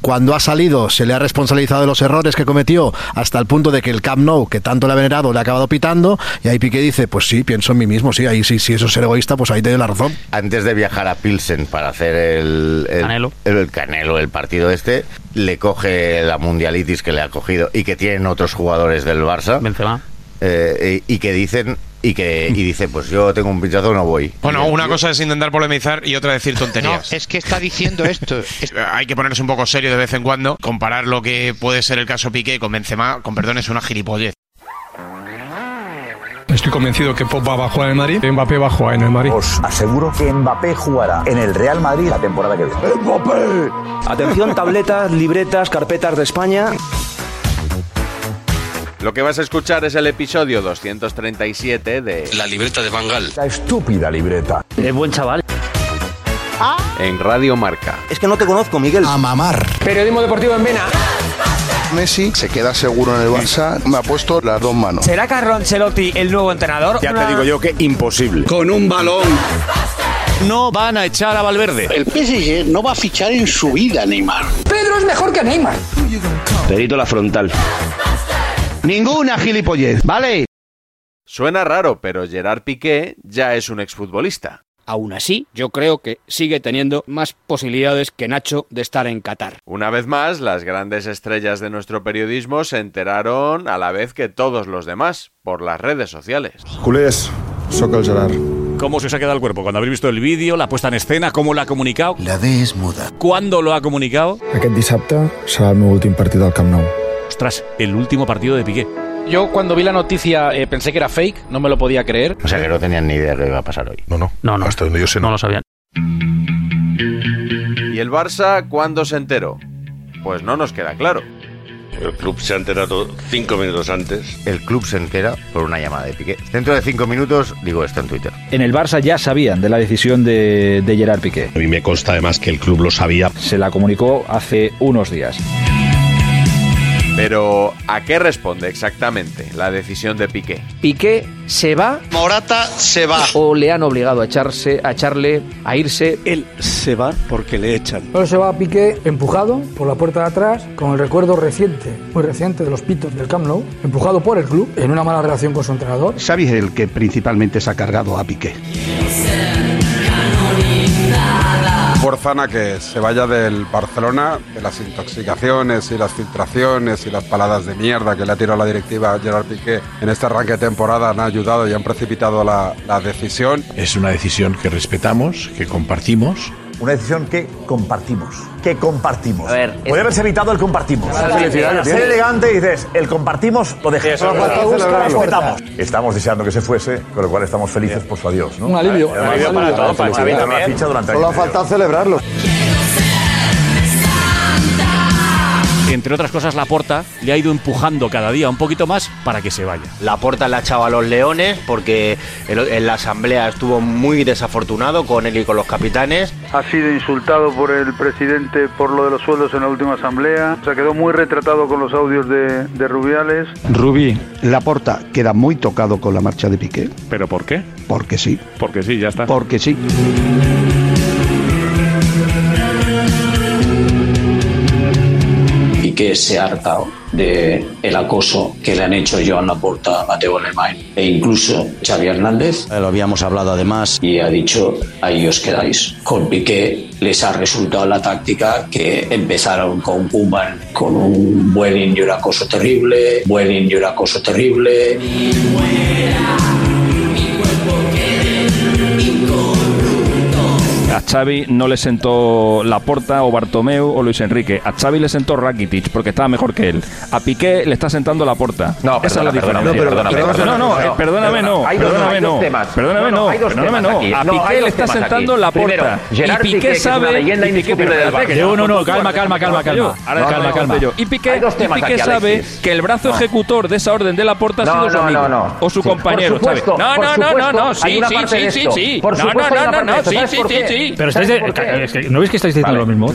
Cuando ha salido, se le ha responsabilizado de los errores que cometió hasta el punto de que el Camp Nou, que tanto le ha venerado, le ha acabado pitando. Y ahí Piqué dice: Pues sí, pienso en mí mismo, sí, ahí sí, si eso es ser egoísta, pues ahí te doy la razón. Antes de viajar a Pilsen para hacer el, el Canelo. el, el Canelo, el partido este, le coge la mundialitis que le ha cogido y que tienen otros jugadores del Barça. Benzema. eh, y, y que dicen y que y dice pues yo tengo un pinchazo no voy Bueno, una cosa es intentar polemizar y otra decir No, tonterías. es que está diciendo esto. Es- Hay que ponerse un poco serio de vez en cuando. Comparar lo que puede ser el caso Piqué con Benzema, con perdón, es una gilipollez. Estoy convencido que Pop va a jugar en el Madrid, Mbappé va a jugar en el Madrid. Os aseguro que Mbappé jugará en el Real Madrid la temporada que viene. ¡Mbappé! Atención, tabletas, libretas, carpetas de España. Lo que vas a escuchar es el episodio 237 de La libreta de Bangal. La estúpida libreta. Es buen chaval. En Radio Marca. Es que no te conozco, Miguel. A mamar. Periodismo deportivo en Vena. Messi se queda seguro en el Barça. Me ha puesto las dos manos. ¿Será Carlo Ancelotti el nuevo entrenador? Ya te digo yo que imposible. Con un balón. No van a echar a Valverde. El PSG no va a fichar en su vida Neymar. Pedro es mejor que Neymar. Perito la frontal. Ninguna gilipollez, ¿vale? Suena raro, pero Gerard Piqué ya es un exfutbolista. Aún así, yo creo que sigue teniendo más posibilidades que Nacho de estar en Qatar. Una vez más, las grandes estrellas de nuestro periodismo se enteraron a la vez que todos los demás, por las redes sociales. Culés, soc el Gerard. ¿Cómo se os ha quedado el cuerpo? Cuando habéis visto el vídeo, la puesta en escena, cómo lo ha comunicado, La D es muda. cuándo lo ha comunicado. Aquest dissabte serà el meu últim partit al Camp Nou. Ostras, el último partido de Piqué. Yo cuando vi la noticia eh, pensé que era fake, no me lo podía creer. o sea que no tenían ni idea de lo que iba a pasar hoy No, no. No, no. Hasta donde yo sé, No no. lo sabían. ¿Y el Barça cuándo se enteró? Pues no nos queda claro. El club se ha enterado cinco minutos antes. el club se entera por una llamada de Piqué dentro de cinco minutos digo esto en Twitter En el Barça ya sabían de la decisión de, de Gerard Piqué. A mí me consta además que el club lo sabía. Se la comunicó hace unos días. Pero, ¿a qué responde exactamente la decisión de Piqué? Piqué se va Morata se va. o le han obligado a echarse, a echarle, a irse. Él se va porque le echan. Pero se va Piqué empujado por la puerta de atrás con el recuerdo reciente, muy reciente de los pitos del Camp Nou, empujado por el club en una mala relación con su entrenador. ¿Sabes el que principalmente se ha cargado a Piqué? Forzan a que se vaya del Barcelona, de las intoxicaciones y las filtraciones y las paladas de mierda que le ha tirado la directiva Gerard Piqué en este arranque de temporada han ayudado y han precipitado la decisión. Es una decisión que respetamos, que compartimos. Una decisión que compartimos. Que compartimos. A ver, Puede es- haberse evitado el compartimos. Esa felicidad que Ser tiene. elegante y dices, el compartimos lo. Eso Celebrarlo. respetamos. Estamos deseando que se fuese, con lo cual estamos felices por su adiós. ¿no? Un alivio. Un alivio para todos, para. Xavi también. Solo ha faltado celebrarlo. Entre otras cosas, la porta le ha ido empujando cada día un poquito más para que se vaya. La porta la echaba a los leones porque en la asamblea estuvo muy desafortunado con él y con los capitanes. Ha sido insultado por el presidente por lo de los sueldos en la última asamblea. Se quedó muy retratado con los audios de, de Rubiales. Rubí, Laporta queda muy tocado con la marcha de Piqué. ¿Pero por qué? Porque sí, Porque sí, ya está. porque sí. Que se ha hartado de el acoso que le han hecho Joan Laporta a Mateo Alemán e incluso Xavi Hernández. Lo habíamos hablado además. Y ha dicho, ahí os quedáis. Con Piqué les ha resultado la táctica que empezaron con Kuman con un bullying y un acoso terrible, bullying y un acoso terrible. a Xavi no le sentó Laporta o Bartomeu o Luis Enrique. A Xavi le sentó Rakitic porque estaba mejor que él. A Piqué le está sentando Laporta. No, Esa es la perdona, diferencia. perdona, perdona, no, no, perdona, eh, perdóname, no. Perdóname, no. Perdóname, No, no, no. Perdóname, no. A Piqué le está sentando. Laporta. Y Piqué, sabe. No, no, no, calma, calma, calma, calma. Ahora Calma, calma. Y Piqué, sabe que el brazo No. ejecutor de esa orden de Laporta ha No, sido su no, amigo no, no. o su Sí, compañero. No, no, no, no, sí, sí, sí, sí, sí. No, no, no, no, sí, ¿Sabes sí, sí, sí. Pero ¿Sabes estáis, qué? es que, ¿no veis que estáis diciendo Vale. lo mismo?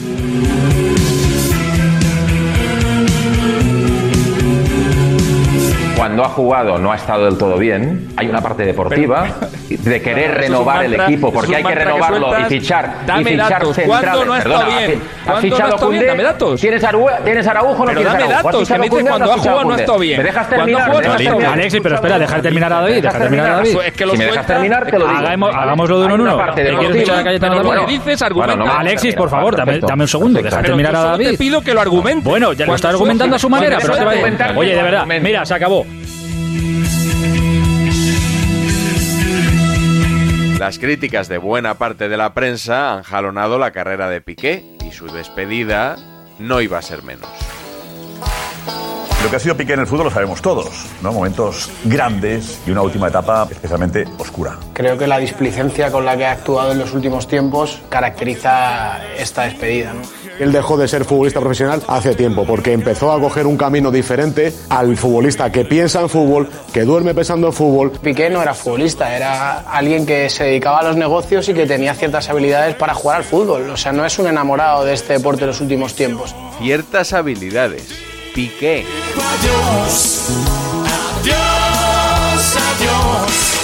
Cuando ha jugado no ha estado del todo bien. Hay una parte deportiva de querer renovar el equipo porque hay que mantra que renovarlo sueltas. y fichar Dame y fichar datos. ¿Cuándo no ha estado Perdona, bien? ¿has ¿Cuándo fichado no? Koundé? Dame datos. ¿Tienes, Aru- ¿Tienes Araujo o no Pero tienes dame Araujo? ¿Has datos, que me dices cuando ha jugado no ha estado bien. ¿Me dejas terminar? Alexis, pero espera, dejar terminar a David, ¿Me dejas dejar terminar a terminar? David. Es que lo Si me dejas terminar, te lo digo. Hagámoslo de uno en uno. Alexis, por favor, dame, un segundo, deja terminar a David. te pido que lo argumentes. Bueno, ya lo está argumentando a su manera, pero Oye, de verdad, mira, se acabó. Las críticas de buena parte de la prensa han jalonado la carrera de Piqué y su despedida no iba a ser menos. Lo que ha sido Piqué en el fútbol lo sabemos todos, ¿no? Momentos grandes y una última etapa especialmente oscura. Creo que la displicencia con la que ha actuado en los últimos tiempos caracteriza esta despedida. ¿no? Él dejó de ser futbolista profesional hace tiempo porque empezó a coger un camino diferente al futbolista que piensa en fútbol, que duerme pensando en fútbol. Piqué no era futbolista, era alguien que se dedicaba a los negocios y que tenía ciertas habilidades para jugar al fútbol. O sea, no es un enamorado de este deporte en los últimos tiempos. Ciertas habilidades. Piqué. Es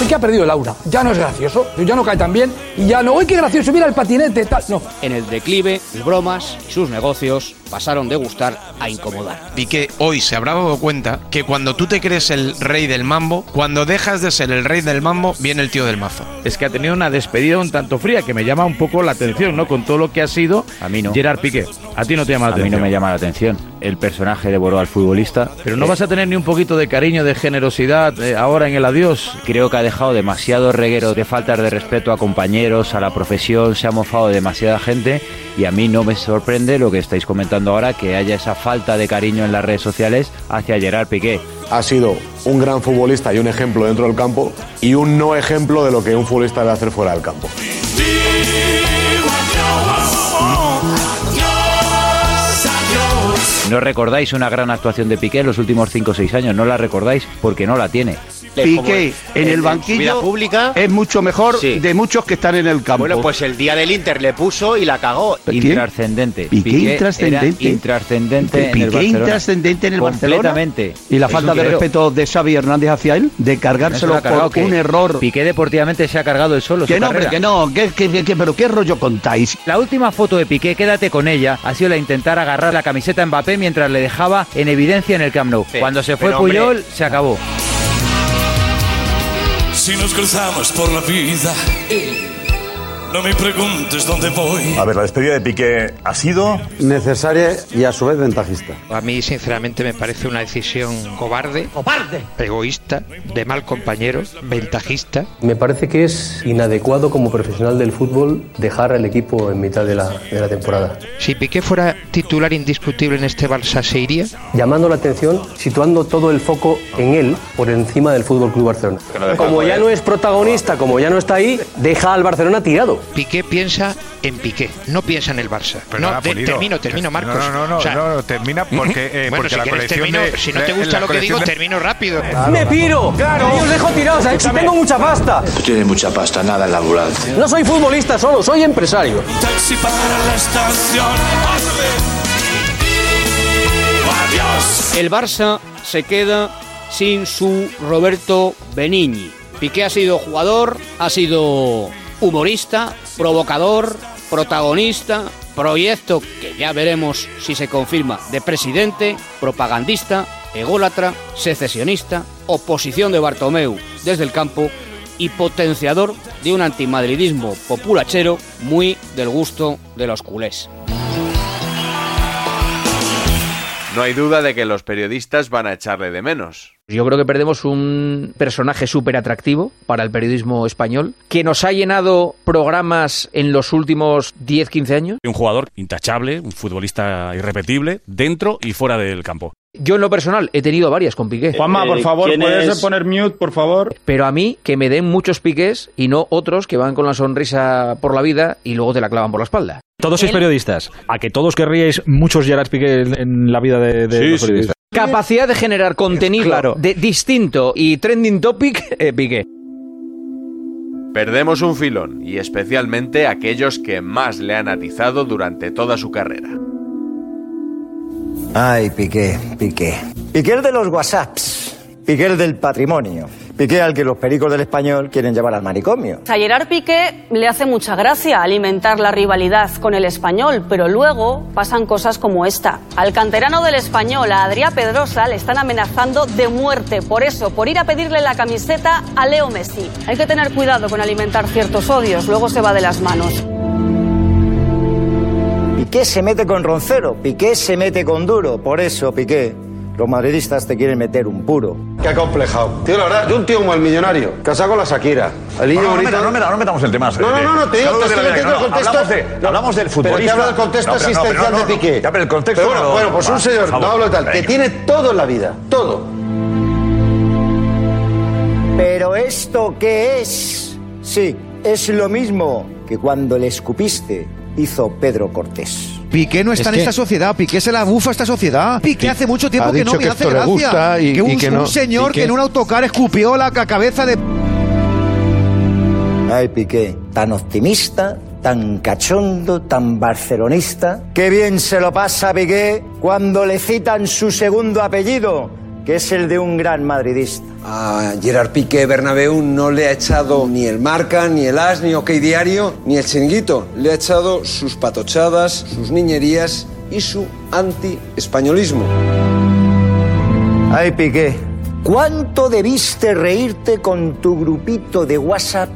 que ha perdido el aura. Ya no es gracioso, ya no cae tan bien y ya no, ¡uy, qué gracioso! Mira el patinete, tal. No. En el declive, las bromas y sus negocios pasaron de gustar a incomodar. Piqué hoy se habrá dado cuenta que cuando tú te crees el rey del mambo, cuando dejas de ser el rey del mambo, viene el tío del mazo. Es que ha tenido una despedida un tanto fría que me llama un poco la atención, ¿no? Con todo lo que ha sido A mí no. Gerard Piqué. A ti no te llama la A mí atención. no me llama la atención. El personaje devoró al futbolista. Pero no Eh, vas a tener ni un poquito de cariño, de generosidad eh, ahora en el adiós. Creo que ha dejado demasiado reguero de faltas de respeto a compañeros, a la profesión, se ha mofado de demasiada gente y a mí no me sorprende lo que estáis comentando ahora, que haya esa falta de cariño en las redes sociales hacia Gerard Piqué. Ha sido un gran futbolista y un ejemplo dentro del campo y un no ejemplo de lo que un futbolista debe hacer fuera del campo. ¿No recordáis una gran actuación de Piqué en los últimos 5 o 6 años? No la recordáis porque no la tiene. Piqué en el banquillo pública es mucho mejor Sí. de muchos que están en el campo. Bueno, pues el día del Inter le puso y la cagó. Intrascendente. Piqué Piqué intrascendente. intrascendente en el Piqué Barcelona. intrascendente en el Barcelona. Completamente. Y la Es falta de guerrero. respeto de Xavi Hernández hacia él, de No se lo cargárselo cargado, por que un error. Piqué deportivamente se ha cargado el solo. Que su no, carrera. hombre, que no, que, que- que- pero qué rollo contáis. La última foto de Piqué, quédate con ella, ha sido la intentar agarrar la camiseta a Mbappé mientras le dejaba en evidencia en el Camp Nou. Sí, Cuando se fue hombre- Puyol, se acabó. Si nos cruzamos por la vida, no me preguntes dónde voy. A ver, la despedida de Piqué ha sido Necesaria y a su vez ventajista. A mí, sinceramente, me parece una decisión cobarde, ¡Cobarde! egoísta, de mal compañero, ventajista. Me parece que es inadecuado como profesional del fútbol dejar al equipo en mitad de la, de la temporada. Si Piqué fuera titular indiscutible en este Barça, ¿se iría? Llamando la atención, situando todo el foco en él por encima del Fútbol Club Barcelona. Como ya no es protagonista, como ya no está ahí, deja al Barcelona tirado. Piqué piensa en Piqué, no piensa en el Barça. No, de- termino, termino, Marcos. No, no, no, O sea, no, no, termina porque, eh, bueno, porque si la quieres colección termino, de- si no te gusta lo que digo, de- termino rápido. ¡Me piro! Claro. Yo os dejo tirados, tengo mucha pasta. Tiene mucha pasta, nada en la ambulancia. No soy futbolista solo, soy empresario. Taxi para la estación. Adiós. El Barça se queda sin su Roberto Benigni. Piqué ha sido jugador, ha sido humorista, provocador, protagonista, proyecto que ya veremos si se confirma de presidente, propagandista, ególatra, secesionista, oposición de Bartomeu desde el campo y potenciador de un antimadridismo populachero muy del gusto de los culés. No hay duda de que los periodistas van a echarle de menos. Yo creo que perdemos un personaje súper atractivo para el periodismo español, que nos ha llenado programas en los últimos 10-15 años. Un jugador intachable, un futbolista irrepetible, dentro y fuera del campo. Yo en lo personal he tenido varias con Piqué. Juanma, por favor, ¿puedes poner mute, por favor? Pero a mí que me den muchos piqués y no otros que van con la sonrisa por la vida y luego te la clavan por la espalda. Todos sois periodistas. A que todos querríais muchos Gerard Piqué en- en la vida de, de Sí, los sí, periodistas. Capacidad de generar contenido de- distinto y trending topic, eh, Piqué. Perdemos un filón, y especialmente aquellos que más le han atizado durante toda su carrera. Ay, Piqué, Piqué. Piqué el de los WhatsApps. Piqué el del patrimonio. Piqué al que los pericos del español quieren llevar al manicomio. A Gerard Piqué le hace mucha gracia alimentar la rivalidad con el español, pero luego pasan cosas como esta. Al canterano del español, a Adrián Pedrosa, le están amenazando de muerte por eso, por ir a pedirle la camiseta a Leo Messi. Hay que tener cuidado con alimentar ciertos odios, luego se va de las manos. Piqué se mete con Roncero, Piqué se mete con Duro. Por eso, Piqué, los madridistas te quieren meter un puro. Qué acomplejado. Tío, la verdad, yo un tío como el millonario, casado con la Shakira. El niño No, no, no, bonito. no, meta- no metamos el tema. No, no, no, no, te digo, te estoy metiendo no, el contexto. Hablamos, de, No, hablamos del pero futbolista. que hablo del contexto No, pero no, pero existencial no, de no, Piqué. Ya, pero el contexto. Pero bueno, no, bueno, pues va, un señor, favor. no hablo de tal, que tiene todo en la vida, todo. ¿Pero esto qué es? Sí, es lo mismo que cuando le escupiste hizo Pedro Cortés. Piqué no está Es en que- esta sociedad, Piqué se la bufa a esta sociedad. Piqué hace mucho tiempo Ha que no me que hace esto le gracia. gusta y- que un, y que un no- señor y que- en un autocar escupió la ca- cabeza de... Ay, Piqué, tan optimista, tan cachondo, tan barcelonista. Qué bien se lo pasa Piqué cuando le citan su segundo apellido, que es el de un gran madridista. A Gerard Piqué Bernabéu no le ha echado ni el Marca, ni el As, ni OK Diario, ni el Chiringuito. Le ha echado sus patochadas, sus niñerías y su anti-españolismo. Ay, Piqué, ¿cuánto debiste reírte con tu grupito de WhatsApp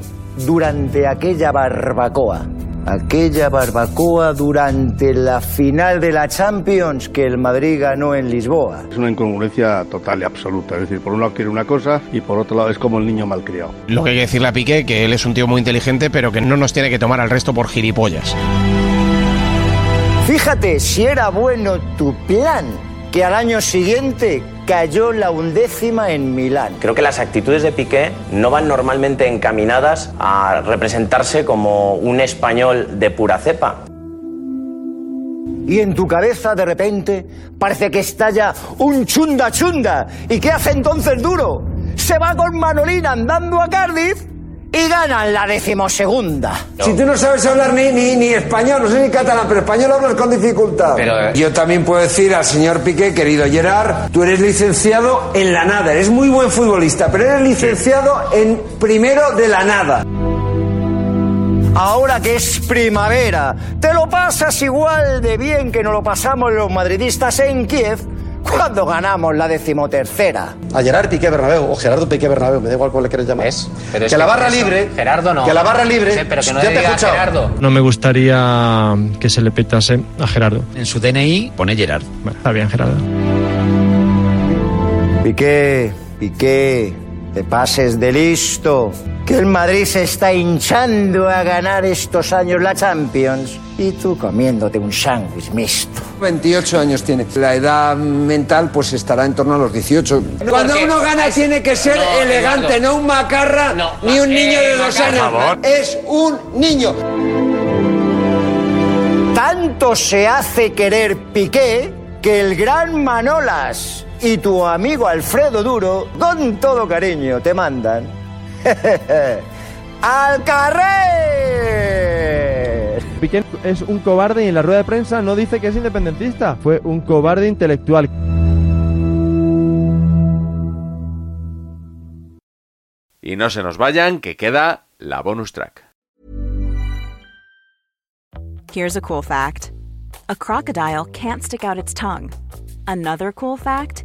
durante aquella barbacoa? Aquella barbacoa durante la final de la Champions que el Madrid ganó en Lisboa. Es una incongruencia total y absoluta. Es decir, por un lado quiere una cosa y por otro lado es como el niño malcriado. Lo que hay que decirle a Piqué que él es un tío muy inteligente, pero que no nos tiene que tomar al resto por gilipollas. Fíjate si era bueno tu plan, que al año siguiente cayó la undécima en Milán. Creo que las actitudes de Piqué no van normalmente encaminadas a representarse como un español de pura cepa. Y en tu cabeza de repente parece que estalla un chunda chunda. ¿Y qué hace entonces duro? Se va con Manolín andando a Cardiff y ganan la decimosegunda. Si tú no sabes hablar ni, ni, ni español, no sé ni catalán, pero español hablas con dificultad. Pero- Yo también puedo decir al señor Piqué, querido Gerard, tú eres licenciado en la nada, eres muy buen futbolista, pero eres licenciado en primero de la nada. Ahora que es primavera, te lo pasas igual de bien que nos lo pasamos los madridistas en Kiev cuando ganamos la decimotercera. A Gerard Piqué Bernabéu, o Gerardo Piqué Bernabéu, me da igual cuál le quieres llamar. Pero es que la barra eso- libre. Gerardo no. Que la barra libre. Sí, pero que no ya te he escuchado. Gerardo. No me gustaría que se le petase a Gerardo. En su DNI pone Gerard. Bueno, está bien, Gerardo. Piqué, Piqué, te pases de listo. Que el Madrid se está hinchando a ganar estos años la Champions y tú comiéndote un sándwich mixto. 28 años tiene. La edad mental pues estará en torno a los 18. Cuando Porque uno gana es- tiene que ser No, elegante, Eduardo. no un macarra No, ni un eh, niño de dos macarra. años. Por favor. Es un niño. Tanto se hace querer Piqué que el gran Manolas y tu amigo Alfredo Duro, con todo cariño, te mandan al carrer. Piqué es un cobarde y en la rueda de prensa no dice que es independentista. Fue un cobarde intelectual. Y no se nos vayan, que queda la bonus track. Here's a cool fact a crocodile can't stick out its tongue. Another cool fact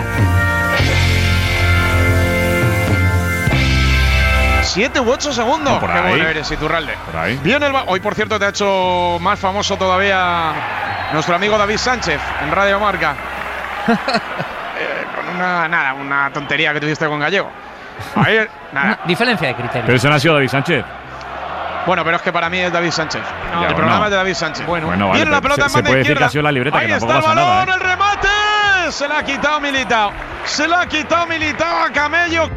Bonus track. Siete u ocho segundos. No, por Qué ahí. bueno eres, Iturralde. Por ahí. Bien el Hoy, por cierto, te ha hecho más famoso todavía nuestro amigo David Sánchez en Radio Marca. Eh, con una, nada, una tontería que tuviste con Gallego. Ahí, nada. Diferencia de criterio. Pero ese no ha sido David Sánchez. Bueno, pero es que para mí es David Sánchez. Ya, el bueno. programa es de David Sánchez. Bueno, vale, Viene la pelota se- en se puede decir que ha sido la libreta, que Ahí está el pasa nada, balón, el Se la ha quitado Militao. Se la ha quitado Militao a Camello.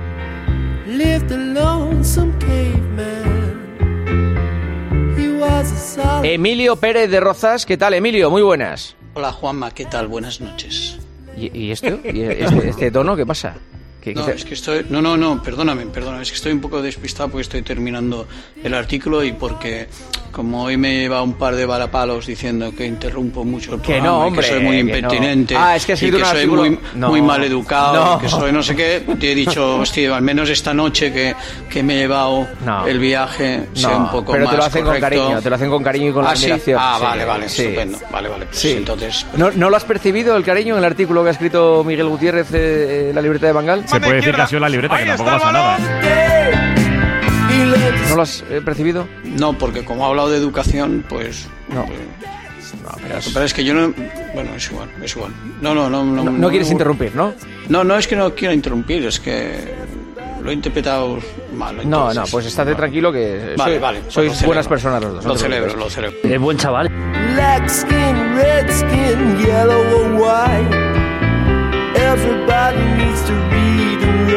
Emilio Pérez de Rozas, ¿qué tal, Emilio? Muy buenas. Hola Juanma, ¿qué tal? Buenas noches. ¿Y, y esto? ¿Y este, este tono qué pasa? ¿Qué- No, es que estoy. No, no, no, perdóname, perdóname. Es que estoy un poco despistado porque estoy terminando el artículo y porque, como hoy me lleva un par de balapalos diciendo que interrumpo mucho el Que programa, no, y que soy muy que no. impertinente, Ah, es que y que soy muy, No. muy mal educado, que soy no sé qué, te he dicho, hostia, al menos esta noche que, que me he llevado el viaje sea un poco pero más te lo hacen correcto. con cariño, te lo hacen con cariño y con ah, ¿sí? admiración. Ah, Sí, vale, vale, sí. estupendo. Vale, vale, pues Sí. entonces. ¿No, ¿No lo has percibido el cariño en el artículo que ha escrito Miguel Gutiérrez eh, en la libreta de Bangal? Se puede decir que ha sido la libreta, que tampoco pasa nada. ¿No lo has eh, percibido? No, porque como ha hablado de educación, pues. No. pero, es... que yo no. Bueno, es igual, es igual. No, no, no. No, No, no quieres interrumpir, ¿no? No, no es que no quiera interrumpir, es que lo he interpretado mal. No, entonces. no, pues estate tranquilo que Vale, soy- vale, pues sois buenas personas los dos. no Lo celebro, lo celebro. Eres buen chaval. Black skin, red skin, yellow or white. Everybody needs to read